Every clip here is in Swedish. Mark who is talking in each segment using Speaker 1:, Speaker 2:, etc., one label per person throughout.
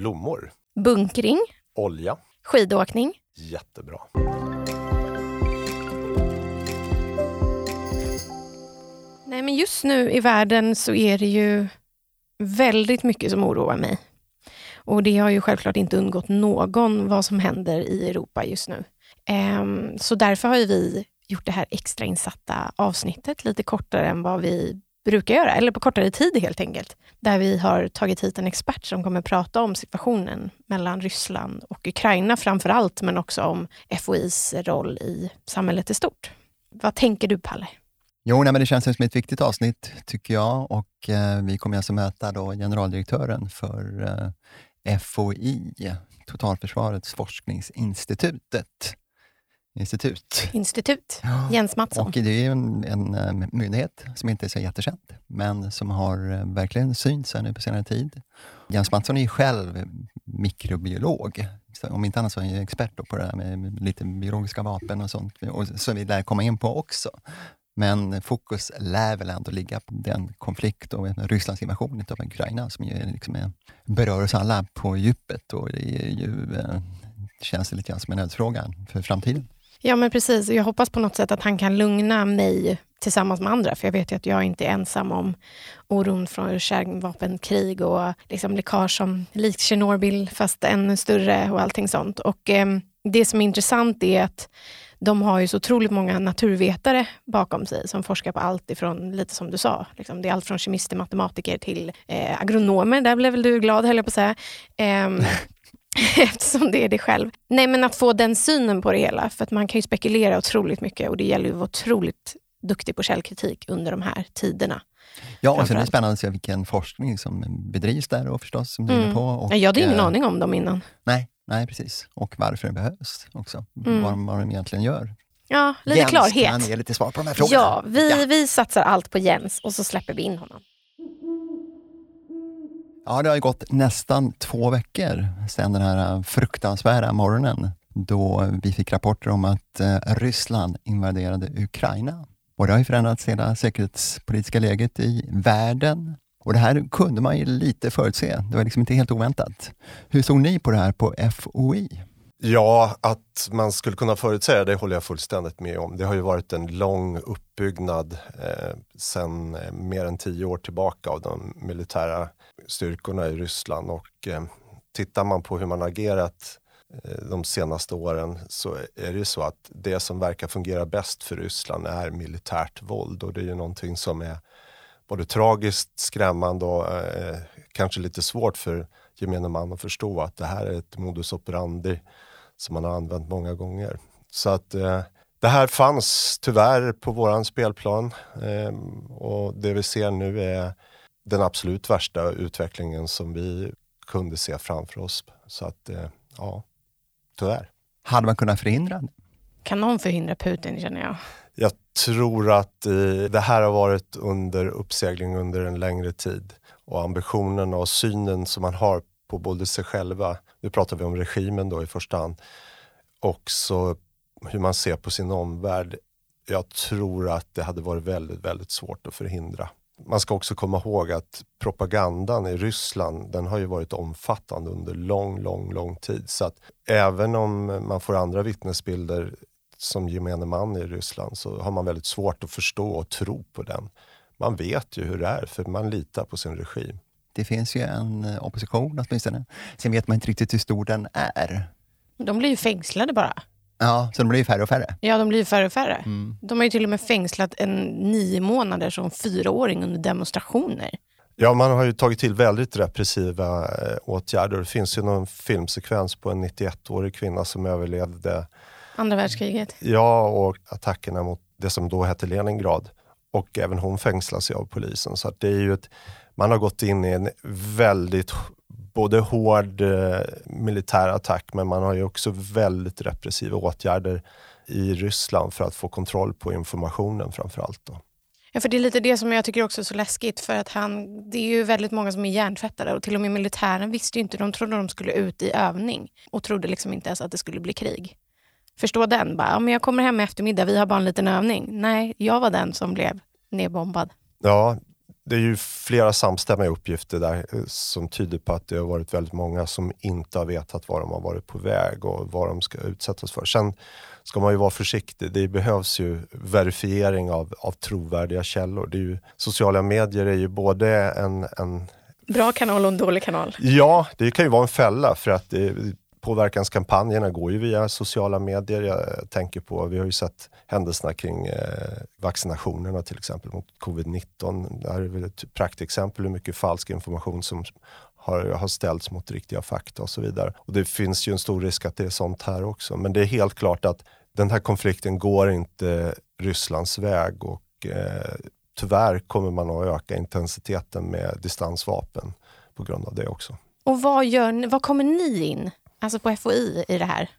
Speaker 1: Blommor.
Speaker 2: Bunkring.
Speaker 1: Olja.
Speaker 2: Skidåkning.
Speaker 1: Jättebra.
Speaker 2: Nej, men just nu i världen så är det ju väldigt mycket som oroar mig. Och det har ju självklart inte undgått någon vad som händer i Europa just nu. Ehm, så därför har vi gjort det här extrainsatta avsnittet lite kortare än vad vi brukar göra, eller på kortare tid helt enkelt. Där vi har tagit hit en expert som kommer prata om situationen mellan Ryssland och Ukraina framför allt, men också om FOIs roll i samhället i stort. Vad tänker du, Palle?
Speaker 3: Jo, nej, men det känns som ett viktigt avsnitt tycker jag och eh, vi kommer alltså möta då generaldirektören för eh, FOI, Totalförsvarets forskningsinstitutet. Institut.
Speaker 2: Institut. Jens Mattsson.
Speaker 3: Och det är en, en, en myndighet som inte är så jättekänd, men som har eh, verkligen synts nu på senare tid. Jens Mattsson är ju själv mikrobiolog. Så om inte annat så är han expert på det här med lite biologiska vapen och sånt, och som vi lär komma in på också. Men fokus lär väl ändå ligga på den konflikt och Rysslands invasion av Ukraina som ju liksom är, berör oss alla på djupet och det är ju, eh, känns lite grann som en ödesfråga för framtiden.
Speaker 2: Ja, men precis. Jag hoppas på något sätt att han kan lugna mig tillsammans med andra, för jag vet ju att jag inte är ensam om oron från kärnvapenkrig och liksom läckage som likt Tjernobyl, fast ännu större och allting sånt. Och eh, det som är intressant är att de har ju så otroligt många naturvetare bakom sig som forskar på allt ifrån, lite som du sa, liksom, det är allt från kemister, matematiker till eh, agronomer. Där blev väl du glad, höll jag på att säga. Eh, eftersom det är det själv. Nej, men att få den synen på det hela, för att man kan ju spekulera otroligt mycket och det gäller ju att vara otroligt duktig på källkritik under de här tiderna.
Speaker 3: Ja, och sen är det spännande att se vilken forskning som bedrivs där och förstås, som du mm. på. Och,
Speaker 2: jag hade ingen äh, aning om dem innan.
Speaker 3: Nej, nej, precis. Och varför det behövs också. Mm. Vad, vad de egentligen gör.
Speaker 2: Ja, lite
Speaker 3: Jens
Speaker 2: klarhet.
Speaker 3: kan ge lite svar på de här frågorna.
Speaker 2: Ja, vi, ja. vi satsar allt på Jens och så släpper vi in honom.
Speaker 3: Ja, det har gått nästan två veckor sedan den här fruktansvärda morgonen då vi fick rapporter om att eh, Ryssland invaderade Ukraina. Och det har ju förändrats hela säkerhetspolitiska läget i världen. Och det här kunde man ju lite förutse. Det var liksom inte helt oväntat. Hur såg ni på det här på FOI?
Speaker 1: Ja, att man skulle kunna förutsäga det håller jag fullständigt med om. Det har ju varit en lång uppbyggnad eh, sedan eh, mer än tio år tillbaka av de militära styrkorna i Ryssland och eh, tittar man på hur man agerat eh, de senaste åren så är det ju så att det som verkar fungera bäst för Ryssland är militärt våld och det är ju någonting som är både tragiskt, skrämmande och eh, kanske lite svårt för gemene man att förstå att det här är ett modus operandi som man har använt många gånger. Så att eh, det här fanns tyvärr på våran spelplan eh, och det vi ser nu är den absolut värsta utvecklingen som vi kunde se framför oss. Så att, eh, ja, tyvärr.
Speaker 3: Hade man kunnat förhindra
Speaker 2: Kan någon förhindra Putin känner jag?
Speaker 1: Jag tror att eh, det här har varit under uppsegling under en längre tid och ambitionen och synen som man har på både sig själva, nu pratar vi om regimen då i första hand, också hur man ser på sin omvärld. Jag tror att det hade varit väldigt, väldigt svårt att förhindra man ska också komma ihåg att propagandan i Ryssland den har ju varit omfattande under lång, lång, lång tid. Så att även om man får andra vittnesbilder som gemene man i Ryssland så har man väldigt svårt att förstå och tro på den. Man vet ju hur det är för man litar på sin regim.
Speaker 3: Det finns ju en eh, opposition åtminstone. Sen vet man inte riktigt hur stor den är.
Speaker 2: De blir ju fängslade bara.
Speaker 3: Ja, så de blir färre och färre?
Speaker 2: Ja, de blir färre och färre. Mm. De har ju till och med fängslat en nio månader som fyraåring under demonstrationer.
Speaker 1: Ja, man har ju tagit till väldigt repressiva eh, åtgärder. Det finns ju någon filmsekvens på en 91-årig kvinna som överlevde
Speaker 2: andra världskriget.
Speaker 1: Ja, och attackerna mot det som då hette Leningrad. Och även hon fängslas ju av polisen. Så det är ju ett, man har gått in i en väldigt både hård eh, militär attack men man har ju också väldigt repressiva åtgärder i Ryssland för att få kontroll på informationen framförallt. Då.
Speaker 2: Ja, för det är lite det som jag tycker också är så läskigt för att han, det är ju väldigt många som är hjärntvättade och till och med militären visste ju inte, de trodde de skulle ut i övning och trodde liksom inte ens att det skulle bli krig. Förstå den, bara, ja, men jag kommer hem i eftermiddag, vi har bara en liten övning. Nej, jag var den som blev nedbombad.
Speaker 1: Ja, det är ju flera samstämmiga uppgifter där eh, som tyder på att det har varit väldigt många som inte har vetat var de har varit på väg och vad de ska utsättas för. Sen ska man ju vara försiktig. Det behövs ju verifiering av, av trovärdiga källor. Det ju, sociala medier är ju både en, en
Speaker 2: Bra kanal och en dålig kanal.
Speaker 1: Ja, det kan ju vara en fälla för att det, påverkanskampanjerna går ju via sociala medier. Jag tänker på, vi har ju sett händelserna kring eh, vaccinationerna till exempel mot covid-19. Det här är väl ett praktexempel hur mycket falsk information som har, har ställts mot riktiga fakta och så vidare. Och det finns ju en stor risk att det är sånt här också. Men det är helt klart att den här konflikten går inte Rysslands väg och eh, tyvärr kommer man att öka intensiteten med distansvapen på grund av det också.
Speaker 2: Och vad, gör, vad kommer ni in, alltså på FOI, i det här?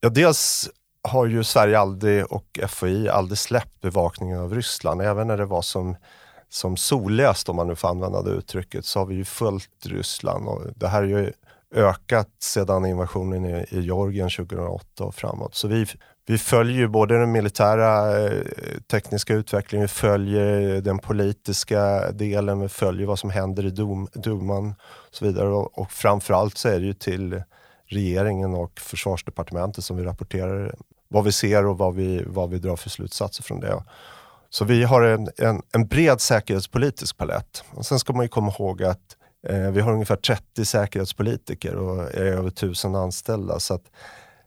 Speaker 1: Ja, dels har ju Sverige aldrig och FOI aldrig släppt bevakningen av Ryssland. Även när det var som, som soligast, om man nu får använda det uttrycket, så har vi ju följt Ryssland. Och det här är ju ökat sedan invasionen i, i Georgien 2008 och framåt. Så vi, vi följer ju både den militära eh, tekniska utvecklingen, vi följer den politiska delen, vi följer vad som händer i Dum, Duman och så vidare. Och, och framförallt så är det ju till regeringen och försvarsdepartementet som vi rapporterar vad vi ser och vad vi, vad vi drar för slutsatser från det. Så vi har en, en, en bred säkerhetspolitisk palett. Och sen ska man ju komma ihåg att eh, vi har ungefär 30 säkerhetspolitiker och är över 1000 anställda. Så att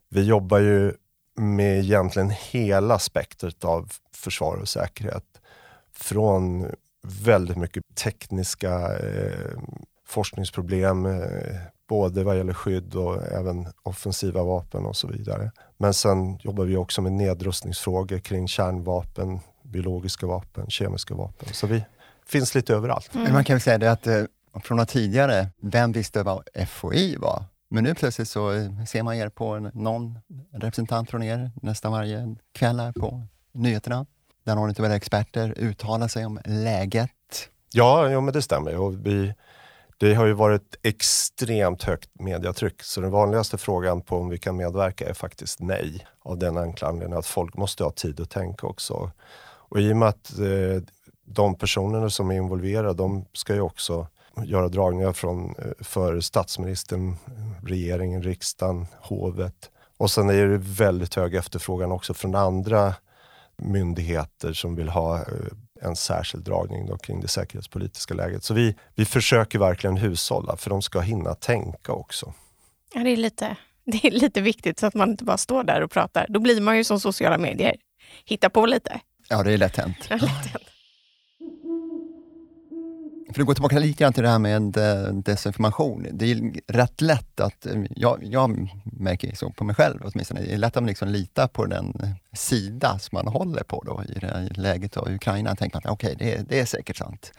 Speaker 1: vi jobbar ju med egentligen hela spektret av försvar och säkerhet. Från väldigt mycket tekniska eh, forskningsproblem, eh, både vad gäller skydd och även offensiva vapen och så vidare. Men sen jobbar vi också med nedrustningsfrågor kring kärnvapen, biologiska vapen, kemiska vapen. Så vi finns lite överallt.
Speaker 3: Mm. Man kan väl säga det att eh, från tidigare, vem visste vad FOI var? Men nu plötsligt så eh, ser man er på någon representant från er nästan varje kväll här på nyheterna. Där någon av era experter uttalar sig om läget.
Speaker 1: Ja, ja men det stämmer. Och vi, det har ju varit extremt högt mediatryck, så den vanligaste frågan på om vi kan medverka är faktiskt nej. Av den enkla anledningen att folk måste ha tid att tänka också. Och i och med att eh, de personerna som är involverade, de ska ju också göra dragningar från, eh, för statsministern, regeringen, riksdagen, hovet. Och sen är det väldigt hög efterfrågan också från andra myndigheter som vill ha eh, en särskild dragning då kring det säkerhetspolitiska läget. Så vi, vi försöker verkligen hushålla för de ska hinna tänka också.
Speaker 2: Ja, det, är lite, det är lite viktigt så att man inte bara står där och pratar. Då blir man ju som sociala medier. Hitta på lite.
Speaker 3: Ja, det är lätt hänt.
Speaker 2: Ja, lätt hänt.
Speaker 3: För att gå tillbaka lite grann till det här med eh, desinformation. Det är rätt lätt att, eh, jag, jag märker så på mig själv åtminstone, det är lätt att liksom lita på den sida som man håller på då, i det här läget av Ukraina. tänker man att okej, okay, det, det, är säkert sant.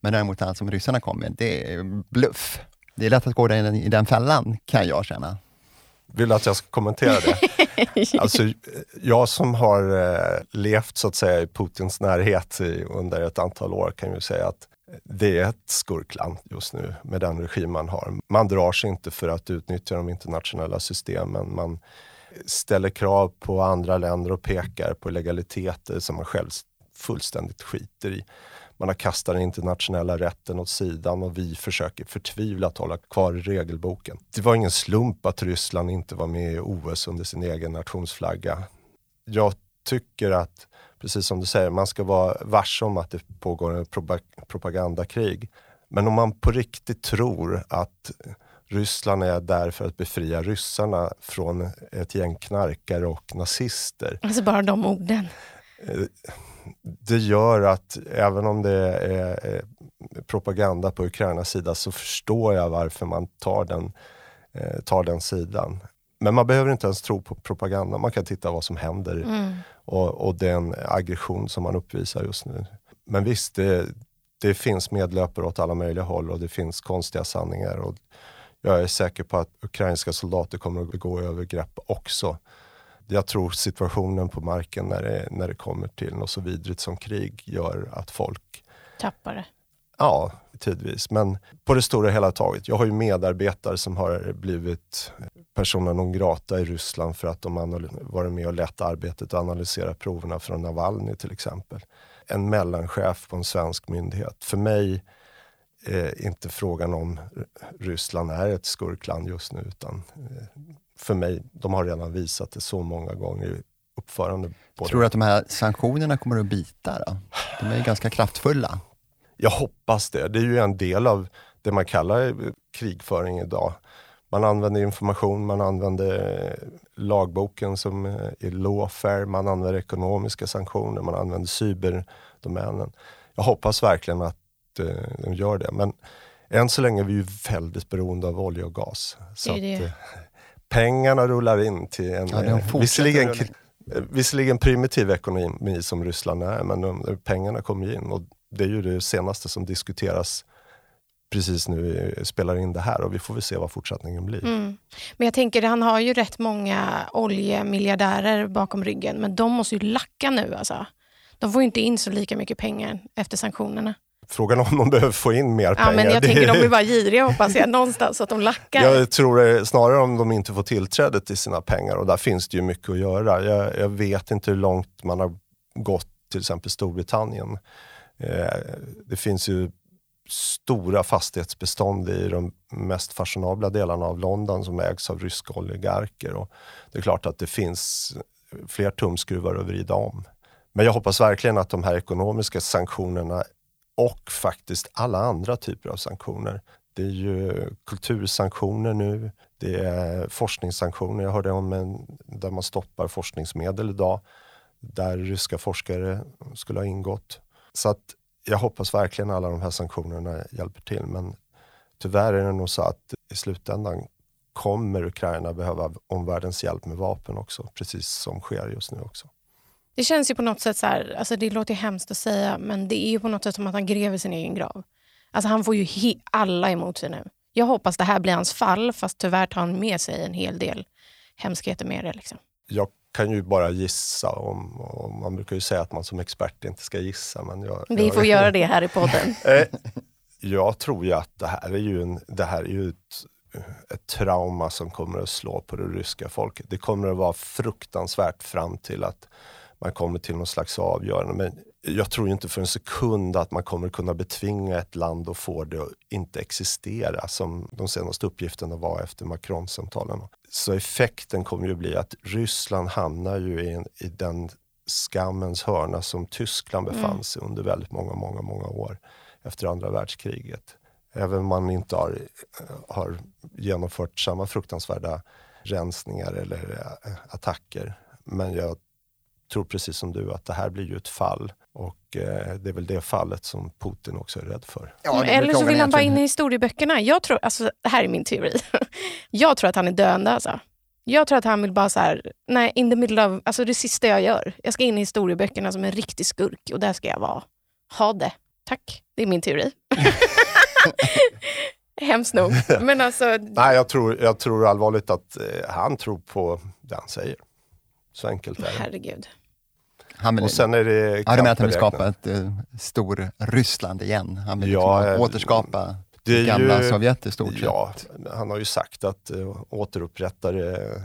Speaker 3: Men däremot allt som ryssarna kommer med, det är bluff. Det är lätt att gå den, i den fällan, kan jag känna.
Speaker 1: Vill du att jag ska kommentera det? alltså, jag som har eh, levt så att säga i Putins närhet under ett antal år kan ju säga att det är ett skurkland just nu med den regim man har. Man drar sig inte för att utnyttja de internationella systemen. Man ställer krav på andra länder och pekar på legaliteter som man själv fullständigt skiter i. Man har kastat den internationella rätten åt sidan och vi försöker förtvivlat hålla kvar i regelboken. Det var ingen slump att Ryssland inte var med i OS under sin egen nationsflagga. Jag tycker att precis som du säger, man ska vara varse om att det pågår en propagandakrig. Men om man på riktigt tror att Ryssland är där för att befria ryssarna från ett gäng knarkare och nazister.
Speaker 2: Alltså bara de orden.
Speaker 1: Eh, det gör att även om det är propaganda på Ukrainas sida så förstår jag varför man tar den, eh, tar den sidan. Men man behöver inte ens tro på propaganda, man kan titta vad som händer mm. och, och, den aggression som man uppvisar just nu. Men visst, det, det finns medlöpare åt alla möjliga håll och det finns konstiga sanningar. Och jag är säker på att ukrainska soldater kommer att begå övergrepp också. Jag tror situationen på marken när det, när det kommer till något så vidrigt som krig gör att folk
Speaker 2: tappar det.
Speaker 1: Ja, tidvis. Men på det stora hela taget. Jag har ju medarbetare som har blivit persona non grata i Ryssland för att de varit med och lett arbetet och analyserat proverna från Navalny till exempel. En mellanchef på en svensk myndighet. För mig är inte frågan om Ryssland är ett skurkland just nu utan eh, för mig, de har redan visat det så många gånger i uppförande.
Speaker 3: Tror du att de här sanktionerna kommer att bita? Då? De är ju ganska kraftfulla.
Speaker 1: Jag hoppas det. Det är ju en del av det man kallar krigföring idag. Man använder information, man använder lagboken som är lawfare, man använder ekonomiska sanktioner, man använder cyberdomänen. Jag hoppas verkligen att eh, de gör det. Men än så länge är vi ju väldigt beroende av olja och gas. Så det det. Att, eh, pengarna rullar in till en, ja, eh, visserligen, visserligen primitiv ekonomi som Ryssland är, men de, pengarna kommer in och det är ju det senaste som diskuteras precis nu spelar in det här och vi får väl se vad fortsättningen blir. Mm.
Speaker 2: Men jag tänker, han har ju rätt många oljemiljardärer bakom ryggen, men de måste ju lacka nu alltså. De får ju inte in så lika mycket pengar efter sanktionerna.
Speaker 1: Frågan om de behöver få in mer
Speaker 2: ja,
Speaker 1: pengar.
Speaker 2: Men jag tänker de är bara giriga hoppas jag, någonstans så att de lackar.
Speaker 1: Jag tror snarare om de inte får tillträde till sina pengar och där finns det ju mycket att göra. Jag, jag vet inte hur långt man har gått till exempel Storbritannien. Eh, det finns ju stora fastighetsbestånd i de mest fashionabla delarna av London som ägs av ryska oligarker. Och det är klart att det finns fler tumskruvar att vrida om. Men jag hoppas verkligen att de här ekonomiska sanktionerna och faktiskt alla andra typer av sanktioner. Det är ju kultursanktioner nu, det är forskningssanktioner. Jag hörde om en där man stoppar forskningsmedel idag, där ryska forskare skulle ha ingått. Så att jag hoppas verkligen alla de här sanktionerna hjälper till, men tyvärr är det nog så att i slutändan kommer Ukraina behöva omvärldens hjälp med vapen också, precis som sker just nu också.
Speaker 2: Det känns ju på något sätt så här, alltså det låter hemskt att säga, men det är ju på något sätt som att han gräver sin egen grav. Alltså han får ju alla emot sig nu. Jag hoppas det här blir hans fall, fast tyvärr tar han med sig en hel del hemskheter med det. Liksom.
Speaker 1: Jag kan ju bara gissa. Om, om, man brukar ju säga att man som expert inte ska gissa. Men jag,
Speaker 2: Vi
Speaker 1: jag,
Speaker 2: får göra det här i podden.
Speaker 1: Eh, jag tror ju att det här är ju, en, det här är ju ett, ett trauma som kommer att slå på det ryska folket. Det kommer att vara fruktansvärt fram till att man kommer till någon slags avgörande. Men jag tror inte för en sekund att man kommer kunna betvinga ett land och få det att inte existera som de senaste uppgifterna var efter Macron-samtalen. Så effekten kommer ju bli att Ryssland hamnar ju i, en, i den skammens hörna som Tyskland mm. befann sig mm. under väldigt många, många, många år efter andra världskriget. Även om man inte har, har genomfört samma fruktansvärda rensningar eller eh, attacker. Men jag tror precis som du att det här blir ju ett fall och eh, det är väl det fallet som Putin också är rädd för.
Speaker 2: Ja, Eller så vill han bara in i historieböckerna. Jag tror, alltså, det här är min teori. jag tror att han är döende. Alltså. Jag tror att han vill bara så här, nej, in the middle of, alltså det sista jag gör. Jag ska in i historieböckerna som en riktig skurk och där ska jag vara. Ha det. Tack. Det är min teori. Hemskt nog. Men alltså...
Speaker 1: Nej, jag tror, jag tror allvarligt att eh, han tror på det han säger. Så enkelt är det.
Speaker 2: Herregud.
Speaker 3: Han vill, och sen är det ja, menar att han vill skapa ett uh, stor Ryssland igen? Han vill ja, liksom återskapa det gamla ju, Sovjet i stort
Speaker 1: ja, Han har ju sagt att uh, återupprätta det,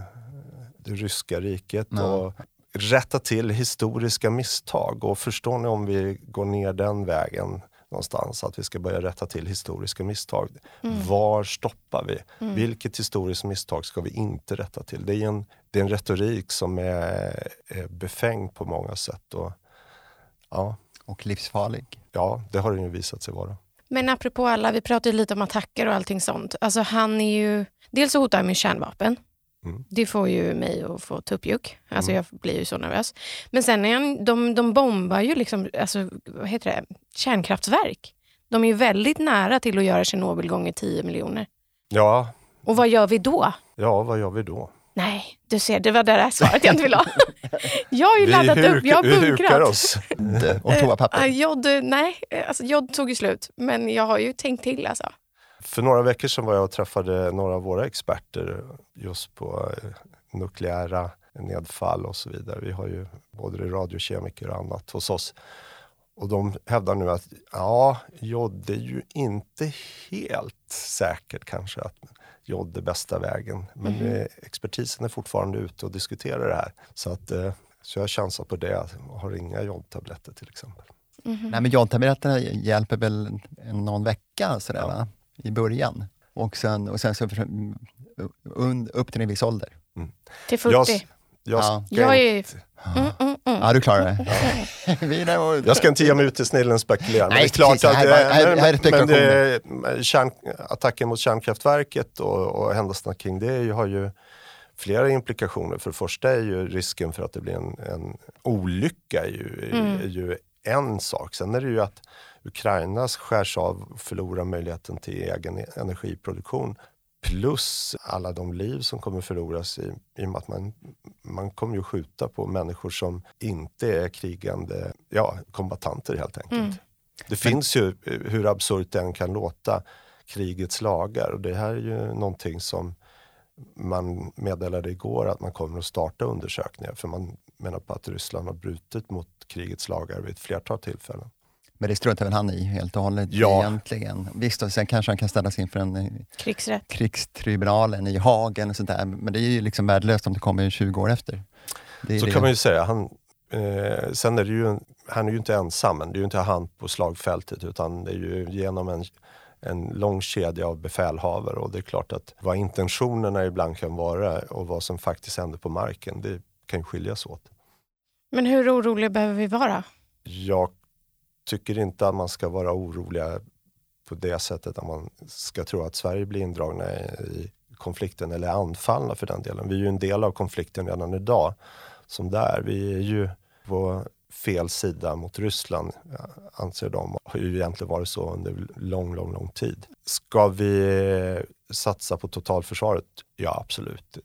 Speaker 1: det ryska riket ja. och rätta till historiska misstag. Och förstår ni om vi går ner den vägen någonstans, att vi ska börja rätta till historiska misstag. Mm. Var stoppar vi? Mm. Vilket historiskt misstag ska vi inte rätta till? Det är en, det är en retorik som är, är befängd på många sätt. Och, ja.
Speaker 3: och livsfarlig.
Speaker 1: Ja, det har den ju visat sig vara.
Speaker 2: Men apropå alla, vi pratade lite om attacker och allting sånt. Alltså han är ju, dels så hotar han med kärnvapen. Mm. Det får ju mig att få tuppjuck. Alltså mm. Jag blir ju så nervös. Men sen är han, de, de bombar ju liksom, alltså, vad heter det? kärnkraftverk. De är ju väldigt nära till att göra Tjernobyl gånger 10 miljoner.
Speaker 1: Ja.
Speaker 2: Och vad gör vi då?
Speaker 1: Ja, vad gör vi då?
Speaker 2: Nej, du ser, det var det där svaret jag inte ville ha. Jag har ju laddat huk, upp, jag har bunkrat.
Speaker 1: Vi oss.
Speaker 3: och toapapper?
Speaker 2: Uh, jod, nej, alltså, jod tog ju slut. Men jag har ju tänkt till alltså.
Speaker 1: För några veckor sedan var jag och träffade några av våra experter just på eh, nukleära nedfall och så vidare. Vi har ju både radiokemiker och annat hos oss. Och de hävdar nu att ja, jod är ju inte helt säkert kanske att jod är bästa vägen. Men mm. expertisen är fortfarande ute och diskuterar det här. Så, att, eh, så jag chansar på det och har inga jodtabletter till exempel.
Speaker 3: Mm. Nej, men jodtabletterna hjälper väl någon vecka sådär, ja. va? I början. Och sen, och sen så upp till en viss ålder.
Speaker 2: Mm. Till 40? Jag,
Speaker 1: jag, ja.
Speaker 2: jag är...
Speaker 3: Mm, mm, mm. Ja, du klarar det.
Speaker 1: Ja. jag ska inte ge mig ut i snillen och spekulera. Nej, men det är klart att det, men, det, kärn, attacken mot kärnkraftverket och, och händelserna kring det har ju flera implikationer. För det första är ju risken för att det blir en, en olycka är ju, mm. är ju en sak. Sen är det ju att Ukraina skärs av och förlorar möjligheten till egen energiproduktion. Plus alla de liv som kommer förloras i, i och med att man, man kommer ju skjuta på människor som inte är krigande ja, kombatanter helt enkelt. Mm. Det finns ju, hur absurt det än kan låta, krigets lagar och det här är ju någonting som man meddelade igår att man kommer att starta undersökningar för man menar på att Ryssland har brutit mot krigets lagar vid ett flertal tillfällen.
Speaker 3: Men det struntar väl han i helt och hållet ja. egentligen. Visst, och sen kanske han kan ställas inför en eh,
Speaker 2: Krigsrätt.
Speaker 3: krigstribunalen i Hagen och sånt där. Men det är ju liksom värdelöst om det kommer 20 år efter.
Speaker 1: Så
Speaker 3: det.
Speaker 1: kan man ju säga. Han, eh, sen är det ju, han är ju inte ensam, det är ju inte han på slagfältet utan det är ju genom en, en lång kedja av befälhavare och det är klart att vad intentionerna ibland kan vara och vad som faktiskt händer på marken, det kan ju skiljas åt.
Speaker 2: Men hur oroliga behöver vi vara?
Speaker 1: Jag tycker inte att man ska vara oroliga på det sättet att man ska tro att Sverige blir indragna i konflikten eller anfallna för den delen. Vi är ju en del av konflikten redan idag som där. Vi är ju på fel sida mot Ryssland, anser de. har ju egentligen varit så under lång, lång, lång tid. Ska vi satsa på totalförsvaret? Ja, absolut.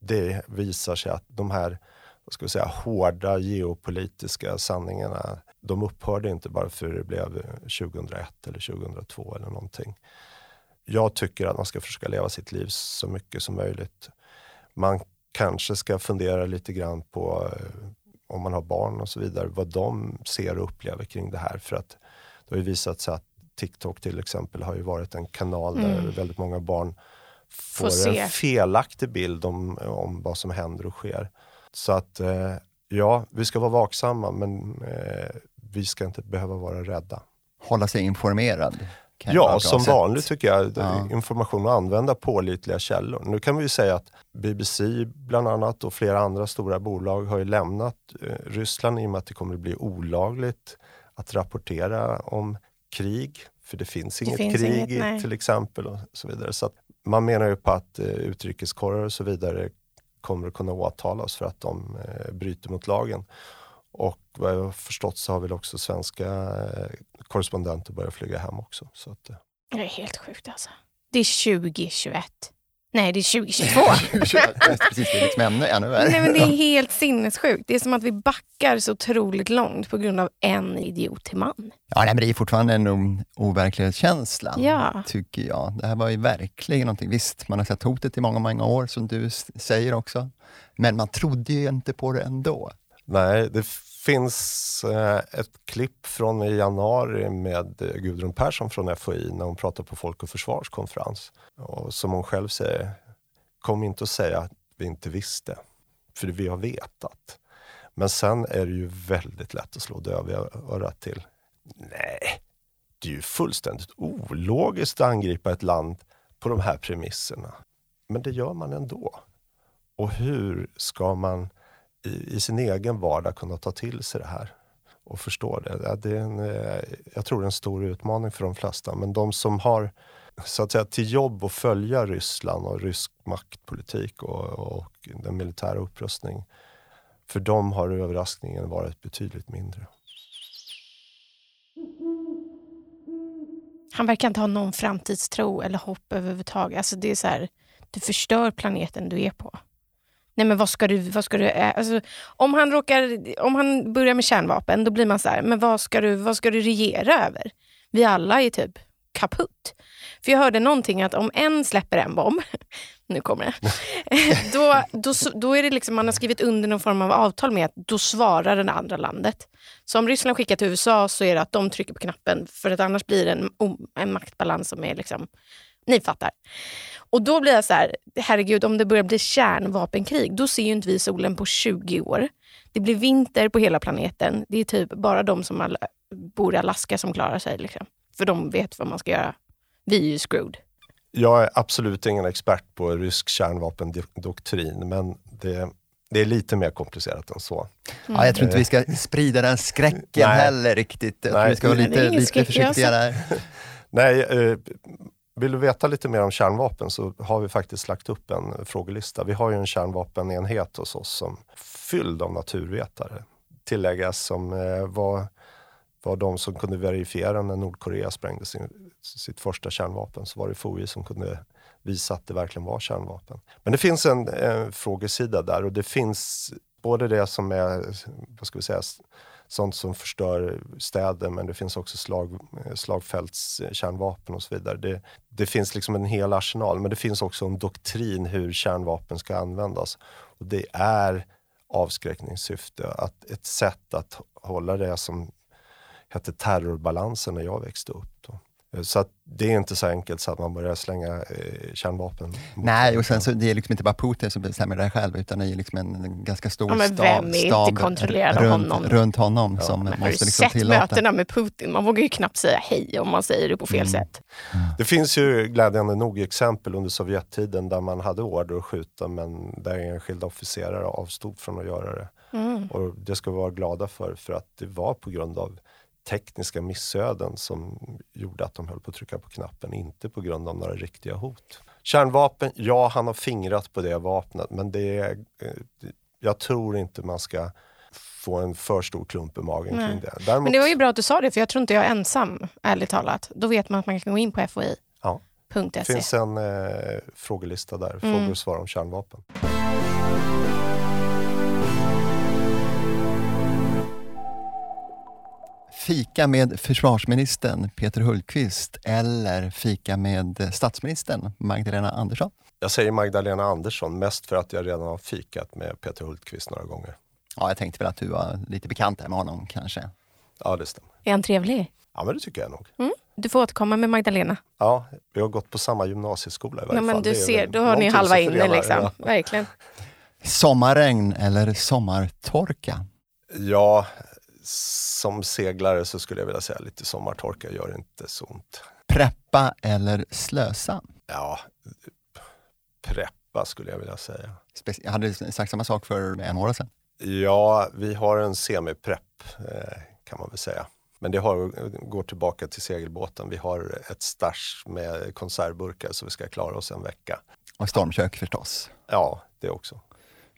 Speaker 1: Det visar sig att de här vad ska vi säga, hårda geopolitiska sanningarna de upphörde inte bara för det blev 2001 eller 2002 eller någonting. Jag tycker att man ska försöka leva sitt liv så mycket som möjligt. Man kanske ska fundera lite grann på eh, om man har barn och så vidare, vad de ser och upplever kring det här. För att det har ju visat sig att TikTok till exempel har ju varit en kanal mm. där väldigt många barn får, får en felaktig bild om, om vad som händer och sker. Så att eh, ja, vi ska vara vaksamma men eh, vi ska inte behöva vara rädda.
Speaker 3: Hålla sig informerad?
Speaker 1: Ja, som sätt. vanligt tycker jag. Ja. Information och använda pålitliga källor. Nu kan vi ju säga att BBC bland annat och flera andra stora bolag har ju lämnat eh, Ryssland i och med att det kommer att bli olagligt att rapportera om krig. För det finns inget finns krig inget, till exempel. och så vidare. Så man menar ju på att eh, utrikeskorrar och så vidare kommer att kunna åtalas för att de eh, bryter mot lagen. Och vad jag har förstått så har väl också svenska eh, korrespondenter börjat flyga hem också. Så att, eh.
Speaker 2: Det är helt sjukt alltså. Det är 2021. Nej, det är 2022.
Speaker 3: Precis, det är liksom ännu, ännu värre.
Speaker 2: Nej, men det är helt sinnessjukt. Det är som att vi backar så otroligt långt på grund av en idiot till man.
Speaker 3: Ja, nej, men det är fortfarande en overklighetskänsla,
Speaker 2: ja.
Speaker 3: tycker jag. Det här var ju verkligen någonting. Visst, man har sett hotet i många, många år, som du säger också. Men man trodde ju inte på det ändå.
Speaker 1: Nej, det finns eh, ett klipp från i januari med eh, Gudrun Persson från FOI när hon pratar på Folk och Försvars konferens. Och som hon själv säger, kom inte att säga att vi inte visste, för vi har vetat. Men sen är det ju väldigt lätt att slå döva örat till. Nej, det är ju fullständigt ologiskt att angripa ett land på de här premisserna. Men det gör man ändå. Och hur ska man i, i, sin egen vardag kunna ta till sig det här och förstå det. det är en, eh, jag tror det är en stor utmaning för de flesta, men de som har så att säga till jobb att följa Ryssland och rysk maktpolitik och, och den militära upprustningen. För dem har överraskningen varit betydligt mindre.
Speaker 2: Han verkar inte ha någon framtidstro eller hopp överhuvudtaget. Alltså det är så här, du förstör planeten du är på. Nej men vad ska du, vad ska du alltså, om, han råkar, om han börjar med kärnvapen, då blir man så här, men vad ska, du, vad ska du regera över? Vi alla är typ kaputt. För jag hörde någonting att om en släpper en bomb, nu kommer det, då, då, då är det liksom, man har skrivit under någon form av avtal med att då svarar det andra landet. Så om Ryssland skickar till USA så är det att de trycker på knappen för att annars blir det en, en maktbalans som är liksom, ni fattar. Och då blir jag så här, herregud om det börjar bli kärnvapenkrig, då ser ju inte vi solen på 20 år. Det blir vinter på hela planeten. Det är typ bara de som bor i Alaska som klarar sig. Liksom. För de vet vad man ska göra. Vi är ju screwed.
Speaker 1: Jag är absolut ingen expert på rysk kärnvapendoktrin, men det, det är lite mer komplicerat än så.
Speaker 3: Ja, jag tror inte vi ska sprida den skräcken
Speaker 1: Nej.
Speaker 3: heller riktigt. Jag tror
Speaker 1: Nej.
Speaker 3: vi ska vara lite, lite försiktiga där.
Speaker 1: Nej, eh, vill du veta lite mer om kärnvapen så har vi faktiskt lagt upp en frågelista. Vi har ju en kärnvapenenhet hos oss som fylld av naturvetare. Tilläggas som eh, var, var de som kunde verifiera när Nordkorea sprängde sin, sitt första kärnvapen. Så var det FOI som kunde visa att det verkligen var kärnvapen. Men det finns en, en frågesida där och det finns både det som är, vad ska vi säga, sånt som förstör städer men det finns också slag, eh, slagfältskärnvapen och så vidare. Det, det finns liksom en hel arsenal men det finns också en doktrin hur kärnvapen ska användas. Och det är avskräckningssyfte, att ett sätt att hålla det som hette terrorbalansen när jag växte upp. Då. Så att det är inte så enkelt så att man börjar slänga eh, kärnvapen.
Speaker 3: Nej, och sen så det är liksom inte bara Putin som bestämmer det här själv, utan det är liksom en ganska stor
Speaker 2: Ja, men
Speaker 3: stab,
Speaker 2: vem är inte
Speaker 3: stab runt,
Speaker 2: honom?
Speaker 3: runt honom
Speaker 1: Ja.
Speaker 3: som
Speaker 2: du
Speaker 3: måste liksom
Speaker 2: sett
Speaker 3: tillåta.
Speaker 2: mötena med Putin? Man vågar ju knappt säga hej om man säger det på fel
Speaker 3: Mm.
Speaker 2: sätt.
Speaker 1: Det finns ju glädjande nog exempel under Sovjettiden där man hade order att skjuta men där enskilda officerare avstod från att göra det.
Speaker 2: Mm.
Speaker 1: Och det ska vi vara glada för, för att det var på grund av tekniska missöden som gjorde att de höll på att trycka på knappen, inte på grund av några riktiga hot. Kärnvapen, ja han har fingrat på det vapnet men det är, eh, jag tror inte man ska få en för stor klump i magen
Speaker 2: Nej.
Speaker 1: kring det. Däremot,
Speaker 2: Men det var ju bra att du sa det, för jag tror inte jag är ensam, ärligt talat. Då vet man att man kan gå in på foi.se.
Speaker 1: Ja. det finns en eh, frågelista där,
Speaker 2: Mm.
Speaker 1: frågor och svar om kärnvapen.
Speaker 3: Fika med försvarsministern Peter Hultqvist eller fika med statsministern Magdalena Andersson?
Speaker 1: Jag säger Magdalena Andersson mest för att jag redan har fikat med Peter Hultqvist några gånger.
Speaker 3: Ja, jag tänkte väl att du var lite bekant med honom kanske.
Speaker 1: Ja, det stämmer.
Speaker 2: Är han trevlig?
Speaker 1: Ja, men det tycker jag nog.
Speaker 2: Mm. Du får återkomma med Magdalena.
Speaker 1: Ja, vi har gått på samma gymnasieskola i varje
Speaker 2: Nej, men
Speaker 1: fall.
Speaker 2: du ser, då har ni halva inne liksom.
Speaker 1: Ja.
Speaker 2: Verkligen.
Speaker 3: Sommarregn eller sommartorka?
Speaker 1: ja, som seglare så skulle jag vilja säga lite sommartorka gör inte så ont.
Speaker 3: Preppa eller slösa?
Speaker 1: Ja, preppa skulle jag vilja säga.
Speaker 3: Speci- Jag hade sagt samma sak för en år sedan.
Speaker 1: Ja, vi har en semiprepp eh, kan man väl säga. Men det har, går tillbaka till segelbåten. Vi har ett stash med konservburkar så vi ska klara oss en vecka.
Speaker 3: Och stormkök förstås.
Speaker 1: Ja, det också.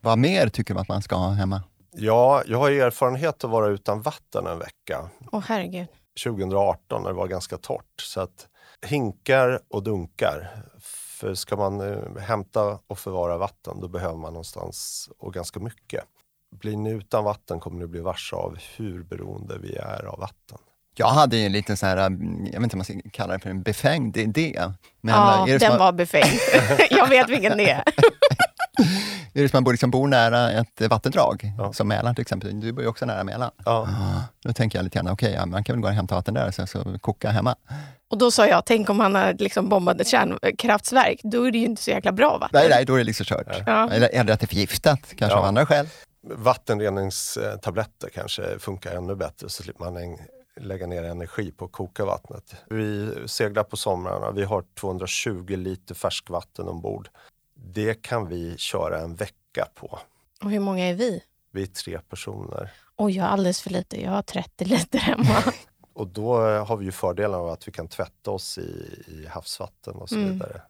Speaker 3: Vad mer tycker du att man ska ha hemma?
Speaker 1: Ja, jag har erfarenhet att vara utan vatten en vecka.
Speaker 2: Åh herregud.
Speaker 1: 2018 när det var ganska torrt. Så att hinkar och dunkar. För ska man eh, hämta och förvara vatten då behöver man någonstans och ganska mycket. Blir ni utan vatten kommer ni bli varse av hur beroende vi är av vatten.
Speaker 3: Jag hade ju en liten så här, mm, jag vet inte om man ska kalla det för en befängd idé. Men
Speaker 2: ja,
Speaker 3: är, det
Speaker 2: den var befängd. jag vet vilken det är.
Speaker 3: är det som att man bor, liksom, bor nära ett vattendrag,
Speaker 1: Ja.
Speaker 3: som Mälaren till exempel. Du bor ju också nära Mälaren.
Speaker 1: Ja,
Speaker 3: Då tänker jag lite grann, okej, ja, man kan väl gå och hämta vatten där, så, så koka hemma.
Speaker 2: Och då sa jag, tänk om han har liksom bombat ett kärnkraftverk. Då är det ju inte så jäkla bra vatten.
Speaker 3: Nej, nej, då är det liksom kört.
Speaker 2: Ja.
Speaker 3: Eller, eller att det är förgiftat, kanske
Speaker 1: Ja.
Speaker 3: av andra skäl.
Speaker 1: vattenreningstabletter kanske funkar ännu bättre så slipper man en, lägga ner energi på att koka vattnet. Vi seglar på somrarna, vi har 220 liter färskvatten ombord. Det kan vi köra en vecka på.
Speaker 2: Och hur många är vi?
Speaker 1: Vi är tre personer.
Speaker 2: Oj, jag har alldeles för lite. Jag har 30 liter hemma.
Speaker 1: Och då har vi ju fördelen av att vi kan tvätta oss i, i havsvatten och så
Speaker 2: Mm.
Speaker 1: vidare.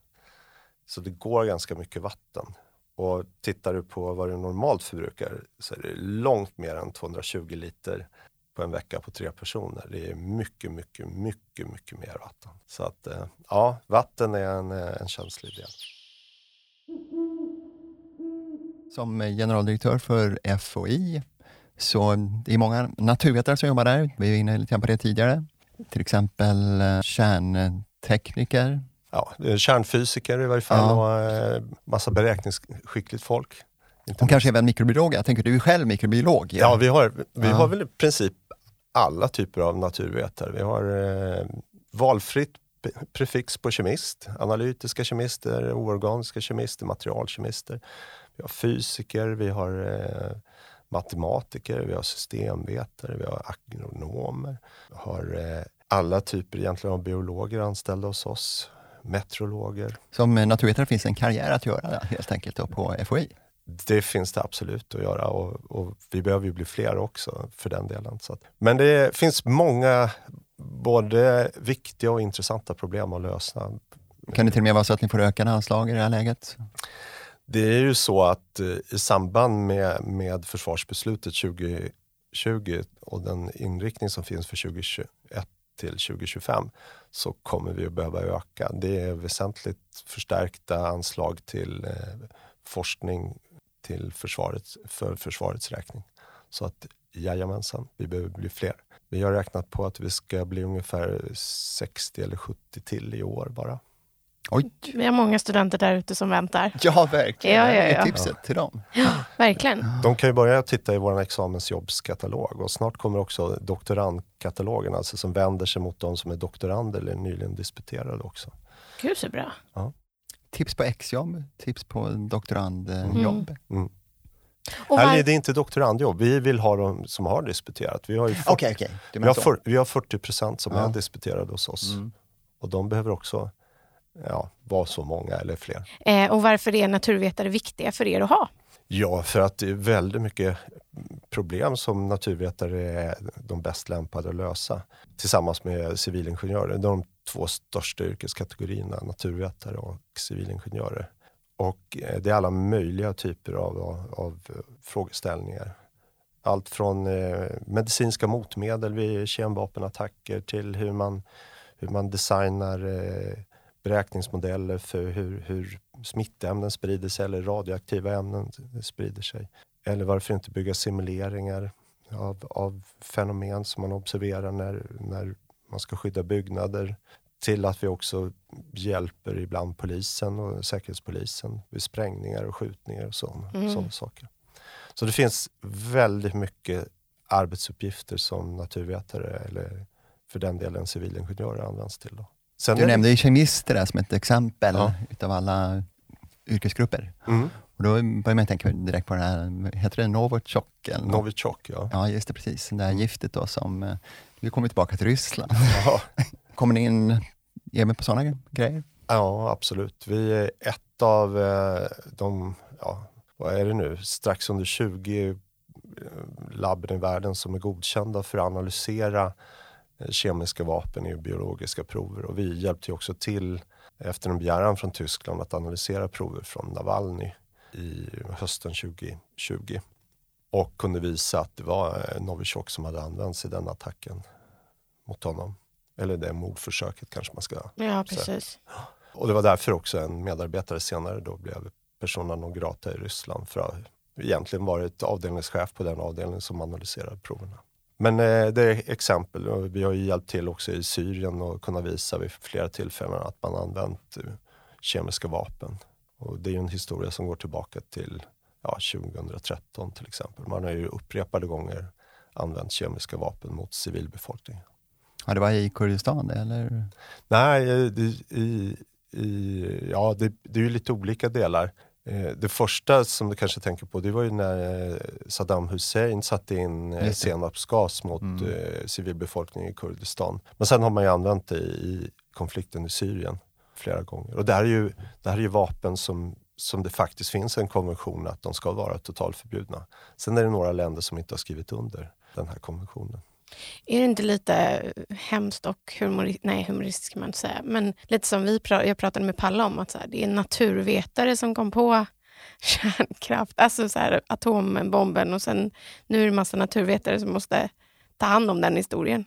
Speaker 1: Så det går ganska mycket vatten. Och tittar du på vad du normalt förbrukar så är det långt mer än 220 liter på en vecka på tre personer. Det är mycket, mycket, mycket, mycket mer vatten. Så att eh, ja, vatten är en, eh, en känslig del.
Speaker 3: Som generaldirektör för FOI, så det är många naturvetare som jobbar där. Vi var inne lite på det tidigare. Till exempel eh, kärntekniker.
Speaker 1: Ja, är kärnfysiker i varje fall
Speaker 3: Ja.
Speaker 1: och eh, massa beräkningsskickligt folk. Inte
Speaker 3: Och kanske även mikrobiolog. Jag tänker, du är själv mikrobiolog.
Speaker 1: Ja, vi har, vi
Speaker 3: Ja.
Speaker 1: har väl i princip alla typer av naturvetare. Vi har eh, valfritt Prefix på kemist, analytiska kemister, oorganiska kemister, materialkemister. Vi har fysiker, vi har eh, matematiker, vi har systemvetare, vi har agronomer. Vi har eh, alla typer egentligen av biologer anställda hos oss. Meteorologer.
Speaker 3: Som naturvetare finns en karriär att göra helt enkelt då, på FOI.
Speaker 1: Det finns det absolut att göra och, och vi behöver ju bli fler också för den delen. Så att, men det finns många både viktiga och intressanta problem att lösa.
Speaker 3: Kan det till och med vara så att ni får ökade anslag i det här läget?
Speaker 1: Det är ju så att eh, i samband med, med försvarsbeslutet 2020 och den inriktning som finns för 2021 till 2025 så kommer vi att behöva öka. Det är väsentligt förstärkta anslag till eh, forskning till försvarets, för försvarets räkning. Så att jajamensan, vi behöver bli fler. Vi har räknat på att vi ska bli ungefär 60 eller 70 till i år bara.
Speaker 3: Oj!
Speaker 2: Vi har många studenter där ute som väntar.
Speaker 3: Ja, verkligen.
Speaker 2: Ja, ja,
Speaker 3: Det är
Speaker 2: ja.
Speaker 3: tipset till dem.
Speaker 2: Verkligen.
Speaker 1: De kan ju börja titta i vår examensjobbskatalog och snart kommer också doktorandkatalogen, alltså som vänder sig mot de som är doktorander eller nyligen disputerade också.
Speaker 2: Gud så bra.
Speaker 3: Tips på exjobb, tips på doktorandjobb.
Speaker 1: Mm. Här
Speaker 2: var,
Speaker 1: är det inte doktorandjobb, vi vill ha de som har disputerat. Vi har, ju fyr-
Speaker 3: Okej, okej. Du
Speaker 1: vi har,
Speaker 3: så.
Speaker 1: för, vi har 40 procent som
Speaker 3: Ja.
Speaker 1: är disputerade hos oss
Speaker 3: Mm.
Speaker 1: och de behöver också ja, vara så många eller fler.
Speaker 2: eh, och varför är naturvetare viktiga för er att ha?
Speaker 1: Ja, för att det är väldigt mycket problem som naturvetare är de bäst lämpade att lösa. Tillsammans med civilingenjörer. De två största yrkeskategorierna, naturvetare och civilingenjörer. Och eh, det är alla möjliga typer av, av, av frågeställningar. Allt från eh, medicinska motmedel vid kemvapenattacker till hur man, hur man designar eh, beräkningsmodeller för hur, hur smittämnen sprider sig eller radioaktiva ämnen sprider sig. Eller varför inte bygga simuleringar av, av fenomen som man observerar när, när man ska skydda byggnader. Till att vi också hjälper ibland polisen och säkerhetspolisen vid sprängningar och skjutningar och sådana
Speaker 2: Mm.
Speaker 1: sådana saker. Så det finns väldigt mycket arbetsuppgifter som naturvetare eller för den delen civilingenjörer används till. Då. Sen
Speaker 3: Du nämnde ju kemister där som ett exempel
Speaker 1: Ja.
Speaker 3: utav alla yrkesgrupper.
Speaker 1: Mm.
Speaker 3: Och då börjar man tänka direkt på det här, heter det Novichok?
Speaker 1: Novichok, ja.
Speaker 3: Ja, just det, precis. Det här giftet då som, eh, vi kommer tillbaka till Ryssland.
Speaker 1: ja.
Speaker 3: Kommer ni in även på sådana grejer?
Speaker 1: Ja, absolut. Vi är ett av eh, de, ja, vad är det nu, strax under 20 eh, labben i världen som är godkända för att analysera eh, kemiska vapen i biologiska prover. Och vi hjälpte också till efter en begäran från Tyskland att analysera prover från Navalny i hösten 2020 och kunde visa att det var eh, Novichok som hade använts i den attacken mot honom. Eller det mordförsöket kanske man ska
Speaker 2: Ja, precis.
Speaker 1: och det var därför också en medarbetare senare då blev persona non grata i Ryssland för att egentligen varit avdelningschef på den avdelning som analyserade proverna. Men eh, det är exempel vi har ju hjälpt till också i Syrien och kunna visa vid flera tillfällen att man använt eh, kemiska vapen. Och det är en historia som går tillbaka till ja, 2013 till exempel. Man har ju upprepade gånger använt kemiska vapen mot civilbefolkningen.
Speaker 3: Ja, det var i Kurdistan eller?
Speaker 1: Nej, det, i, i, ja, det, det är ju lite olika delar. Eh, Det första som du kanske tänker på det var ju när eh, Saddam Hussein satte in eh, senapsgas mot
Speaker 3: Mm.
Speaker 1: civilbefolkningen i Kurdistan. Men sen har man ju använt det i konflikten i Syrien flera gånger. Och det här är ju, det här är ju vapen som, som det faktiskt finns en konvention att de ska vara totalförbjudna. Sen är det några länder som inte har skrivit under den här konventionen.
Speaker 2: Är det inte lite hemskt och humori- nej, humoristiskt kan man inte säga, men lite som vi pra- jag pratade med Palla om, att så här, det är naturvetare som kom på kärnkraft, alltså så här, atombomben och sen nu är det massa naturvetare som måste ta hand om den historien.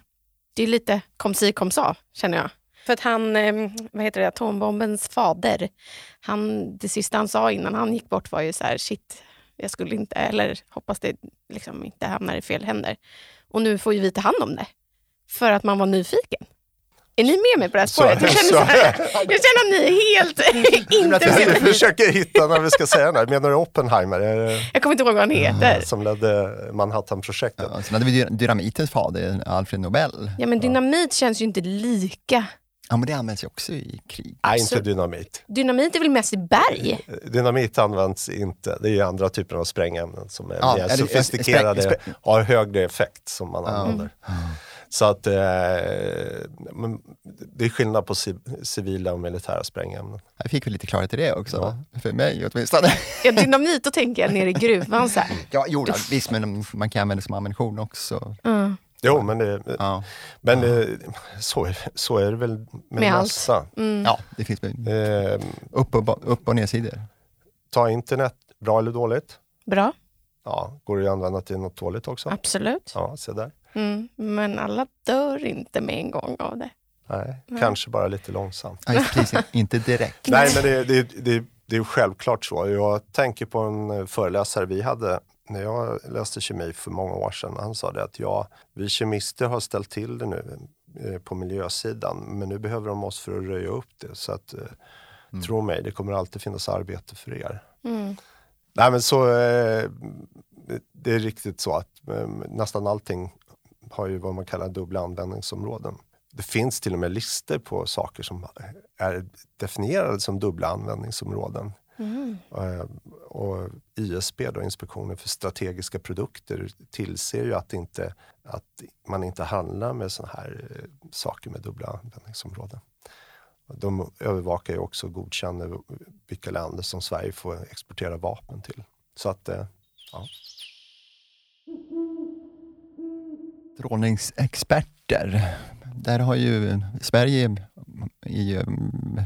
Speaker 2: Det är lite kom si kom sa, känner jag. För att han, eh, vad heter det, atombombens fader, han, det sista han sa innan han gick bort var ju så här, shit, jag skulle inte, eller hoppas det liksom inte hamnar i fel händer. Och nu får ju vi ta hand om det. För att man var nyfiken. Är ni med mig på det här
Speaker 1: Så-
Speaker 2: spåret? Jag känner,
Speaker 1: så-
Speaker 2: så här, jag känner att ni är helt inte
Speaker 1: Jag
Speaker 2: med.
Speaker 1: försöker hitta när vi ska säga det här. Menar du Oppenheimer? Är det,
Speaker 2: Jag kommer inte ihåg vad han heter.
Speaker 1: som ledde Manhattan-projektet?
Speaker 3: Ja, sen hade vi dy- dynamitens fader, Alfred Nobel.
Speaker 2: Ja, men dynamit känns ju inte lika.
Speaker 3: Ja, men det används ju också i krig.
Speaker 1: Nej,
Speaker 2: Så-
Speaker 1: inte dynamit.
Speaker 2: Dynamit är väl mest i berg?
Speaker 1: Dynamit används inte. Det är andra typer av sprängämnen som är
Speaker 3: Ja,
Speaker 1: mer sofistikerade,
Speaker 3: spräng- spräng-
Speaker 1: har högre effekt som man använder. Så att eh, det är skillnad på ci- civila och militära sprängämnen.
Speaker 3: Jag fick väl lite klarhet i det också, för mig åtminstone.
Speaker 2: Ja, dynamit, då tänker jag ner i gruvan så här.
Speaker 3: Ja, jo, visst, men man kan använda det som ammunition också.
Speaker 2: Mm.
Speaker 1: Jo, men, det,
Speaker 3: Ja,
Speaker 1: men eh, så, är- så är det väl med,
Speaker 2: Med allt.
Speaker 1: massa.
Speaker 2: Mm.
Speaker 3: ja det finns
Speaker 1: Eh,
Speaker 3: upp och, upp och nedsidor.
Speaker 1: ta internet, bra eller dåligt?
Speaker 2: Bra,
Speaker 1: Ja, går det att använda till något dåligt också?
Speaker 2: absolut.
Speaker 1: Ja, se där.
Speaker 2: Mm. Men alla dör inte med en gång av det.
Speaker 1: Nej,
Speaker 2: Nej.
Speaker 1: kanske bara lite långsamt.
Speaker 3: Just precis, inte direkt.
Speaker 1: Nej, men det, det, det, det är självklart så. Jag tänker på en föreläsare vi hade när jag läste kemi för många år sedan. Han sa det att ja, vi kemister har ställt till det nu eh, på miljösidan, men nu behöver de oss för att röja upp det. Så att, eh, tro mig, det kommer alltid finnas arbete för er.
Speaker 2: Mm.
Speaker 1: Nej, men så, eh, det- är riktigt så att eh, nästan allting har ju vad man kallar dubbla användningsområden. Det finns till och med listor på saker som är definierade som dubbla användningsområden.
Speaker 2: Mm.
Speaker 1: Och ISP, då, Inspektionen för strategiska produkter, tillser ju att, inte, att man inte handlar med sådana här eh, saker med dubbla användningsområden. De övervakar ju också och godkänner vilka länder som Sverige får exportera vapen till. Så att, eh, ja.
Speaker 3: Strålningsexperter. Där har ju Sverige är ju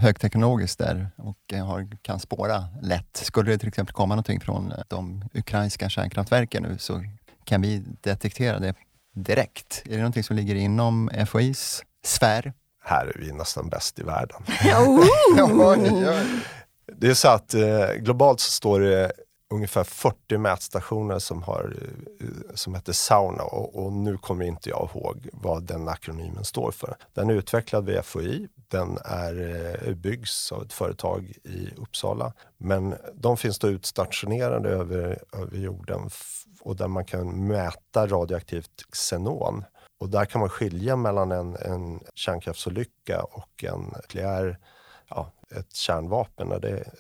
Speaker 3: högteknologiskt där och har, kan spåra lätt. Skulle det till exempel komma någonting från de ukrainska kärnkraftverken nu så kan vi detektera det direkt. Är det någonting som ligger inom FOIs sfär?
Speaker 1: här är vi nästan bäst i världen.
Speaker 2: Oh.
Speaker 1: Det är så att eh, globalt så står det ungefär 40 mätstationer som, har, eh, som heter Sauna och, och nu kommer inte jag ihåg vad den akronymen står för. Den är utvecklad vid FOI, den är, eh, byggs av ett företag i Uppsala. Men de finns då utstationerade över, över jorden och där man kan mäta radioaktivt xenon. Och där kan man skilja mellan en, en kärnkraftsolycka och en nukleär ja, ett kärnvapen när det,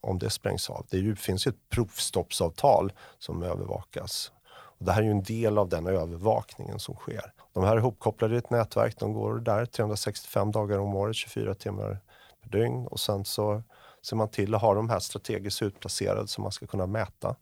Speaker 1: om det sprängs av. Det ju, finns ju ett provstoppsavtal som övervakas. Och det här är ju en del av den övervakningen som sker. De här är ihopkopplade i ett nätverk. De går där 365 dagar om året, 24 timmar per dygn. Och sen så ser man till att ha de här strategiskt utplacerade så man ska kunna mäta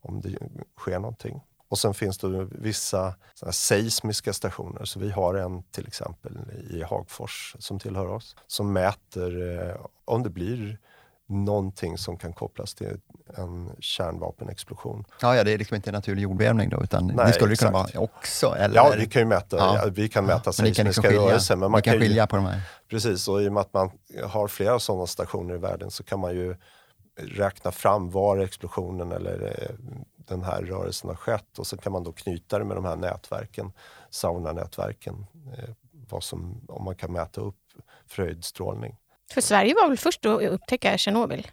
Speaker 1: om det sker någonting. Och sen finns det vissa seismiska stationer. Så vi har en till exempel i Hagfors som tillhör oss som mäter eh, om det blir någonting som kan kopplas till en kärnvapenexplosion.
Speaker 3: Ja, ja, det är liksom inte en naturlig jordbävning då, utan
Speaker 1: Nej,
Speaker 3: det skulle det kunna vara också? Eller?
Speaker 1: Ja, vi kan ju mäta,
Speaker 3: Ja.
Speaker 1: ja. vi kan mäta
Speaker 3: ni kan
Speaker 1: seismiska
Speaker 3: liksom
Speaker 1: rörelser. Men man
Speaker 3: kan
Speaker 1: kan ju,
Speaker 3: skilja på de här?
Speaker 1: Precis, och i och med att man har flera sådana stationer i världen så kan man ju räkna fram var explosionen eller eh, den här rörelsen har skett och så kan man då knyta det med de här nätverken, saunanätverken, eh, vad som, om man kan mäta upp fröjdstrålning.
Speaker 2: För Sverige var väl först att upptäcka Tjernobyl?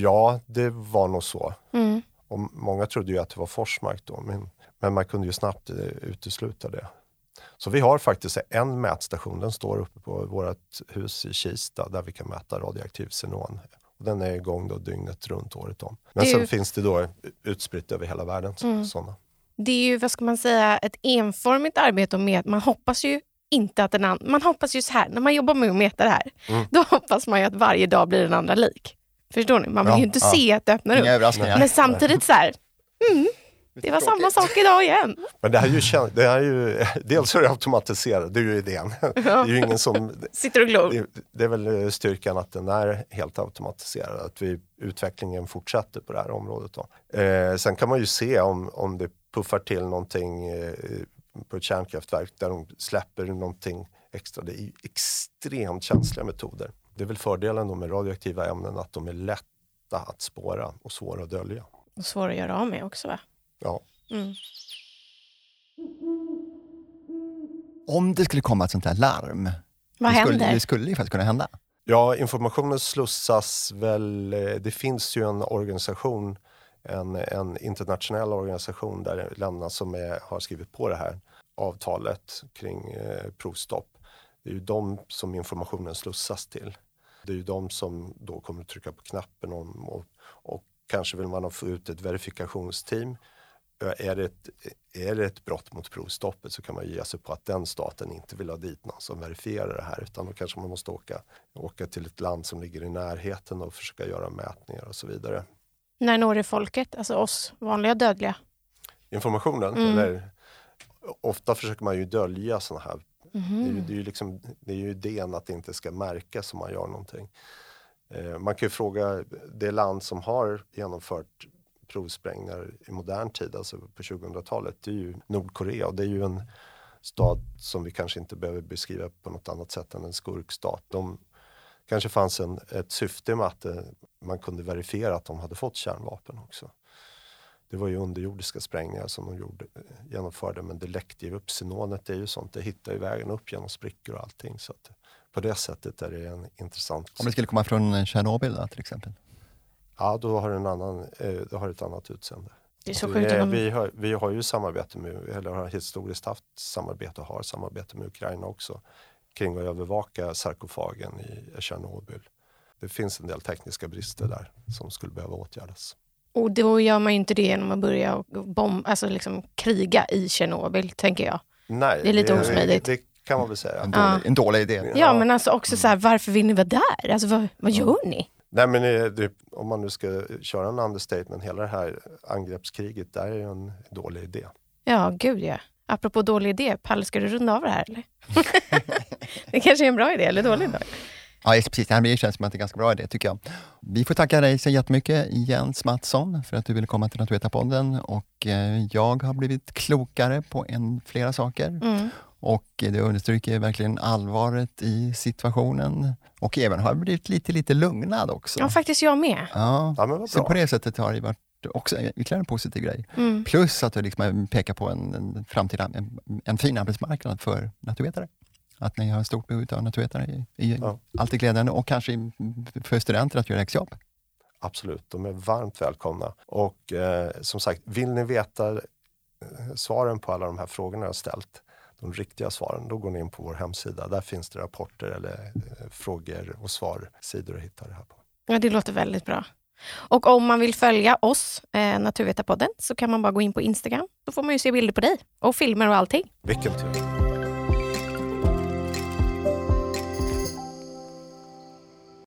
Speaker 1: Ja, det var nog så.
Speaker 2: Mm.
Speaker 1: Och många trodde ju att det var Forsmark då, men, men man kunde ju snabbt eh, utesluta det. Så vi har faktiskt en mätstation, den står uppe på vårt hus i Kista där vi kan mäta radioaktiv xenon. Och den är igång då dygnet runt året om. Men
Speaker 2: Det
Speaker 1: sen
Speaker 2: ju-
Speaker 1: finns det då utspritt över hela världen.
Speaker 2: Mm.
Speaker 1: Såna.
Speaker 2: Det är ju, vad ska man säga, ett enformigt arbete med att man hoppas ju inte att den andra, man hoppas ju så här, när man jobbar med att mäta det här,
Speaker 1: Mm.
Speaker 2: då hoppas man ju att varje dag blir den andra lik. Förstår ni? Man vill
Speaker 3: Ja,
Speaker 2: ju inte
Speaker 3: ja.
Speaker 2: se att det öppnar upp.
Speaker 3: Inga överraskningar?
Speaker 2: Men samtidigt så här, mm, det var samma sak idag igen.
Speaker 1: Men det här är ju, det här är ju dels är det automatiserat, det är ju idén. Det är ju ingen som,
Speaker 2: Sitter och glor.
Speaker 1: det, det är väl styrkan att den är helt automatiserad, att vi, utvecklingen fortsätter på det här området. Då. Eh, sen kan man ju se om, om det puffar till någonting eh, på ett kärnkraftverk där de släpper någonting extra. Det är extremt känsliga metoder. Det är väl fördelen då med radioaktiva ämnen att de är lätta att spåra och svåra att dölja.
Speaker 2: Och svår att göra av med också va?
Speaker 1: Ja.
Speaker 2: Mm.
Speaker 3: Om det skulle komma ett sånt här larm,
Speaker 2: Vad
Speaker 3: det skulle,
Speaker 2: händer?
Speaker 3: det skulle ju faktiskt kunna hända.
Speaker 1: Ja, informationen slussas väl, eh, det finns ju en organisation, en, en internationell organisation där länderna som är, har skrivit på det här avtalet kring eh, provstopp. Det är ju de som informationen slussas till. Det är ju de som då kommer att trycka på knappen om, och, och kanske vill man få ut ett verifikationsteam. Är det, ett, är det ett brott mot provstoppet så kan man ge sig på att den staten inte vill ha dit någon som verifierar det här utan då kanske man måste åka, åka till ett land som ligger i närheten och försöka göra mätningar och så vidare.
Speaker 2: När når det folket, alltså oss vanliga dödliga?
Speaker 1: Informationen? Mm. Eller, ofta försöker man ju dölja sådana här Mm. Det, är ju, det, är ju liksom, det är ju idén att det inte ska märkas om man gör någonting. Eh, man kan ju fråga det land som har genomfört provsprängningar i modern tid, alltså på 2000-talet, det är ju Nordkorea och det är ju en stat som vi kanske inte behöver beskriva på något annat sätt än en skurkstat. De kanske fanns en, ett syfte med att eh, man kunde verifiera att de hade fått kärnvapen också. Det var ju underjordiska sprängningar som de gjorde, eh, genomförde men det läckte ju upp. Xenonet är ju sånt, det hittar ju vägen upp genom sprickor och allting. Så att på det sättet är det en intressant...
Speaker 3: Om det skulle komma från Tjernobyl till exempel?
Speaker 1: Ja, då har, en annan, eh, det har ett annat utseende.
Speaker 2: Det är så vi, är,
Speaker 1: vi, har, vi har ju samarbete med, eller har historiskt haft samarbete och har samarbete med Ukraina också kring att övervaka sarkofagen i Tjernobyl. Det finns en del tekniska brister där som skulle behöva åtgärdas.
Speaker 2: Och då gör man ju inte det genom att börja bomb, alltså liksom kriga i Tjernobyl, tänker jag.
Speaker 1: Nej,
Speaker 2: det är lite osmidigt.
Speaker 1: Det, det kan man väl säga.
Speaker 3: En dålig, ja. en dålig idé. Ja,
Speaker 2: ja, men alltså också så här, varför vill ni vara där? Alltså, vad, vad gör ni?
Speaker 1: Nej, men det, om man nu ska köra en understatement, hela det här angreppskriget, där är ju en dålig idé.
Speaker 2: Ja, gud ja. Apropå dålig idé, Palle, ska du runda av det här eller? det kanske är en bra idé eller dålig idé?
Speaker 3: Ja, precis. Det här känns som att det är en ganska bra idé, tycker jag. Vi får tacka dig så jättemycket, Jens Mattsson, för att du ville komma till Naturvetarpodden. Och eh, jag har blivit klokare på en, flera saker. Mm. Och det understryker verkligen allvaret i situationen. Och även har blivit lite, lite lugnad också.
Speaker 2: Ja, faktiskt jag med.
Speaker 3: Ja, ja så på det sättet har det varit också ytterligare en positiv grej. Mm. Plus att du liksom pekar på en, en framtida, en, en fin arbetsmarknad för naturvetare att ni har stort behov av naturvetare är, är ja. alltid glädjande och kanske för studenter att göra exjobb.
Speaker 1: Absolut, de är varmt välkomna. Och eh, som sagt, vill ni veta eh, svaren på alla de här frågorna jag ställt, de riktiga svaren, då går ni in på vår hemsida. Där finns det rapporter eller eh, frågor och svarsidor att hitta det här på.
Speaker 2: Ja, det låter väldigt bra. Och om man vill följa oss, eh, Naturvetarpodden, så kan man bara gå in på Instagram. Då får man ju se bilder på dig och filmer och allting.
Speaker 1: Vilken tur!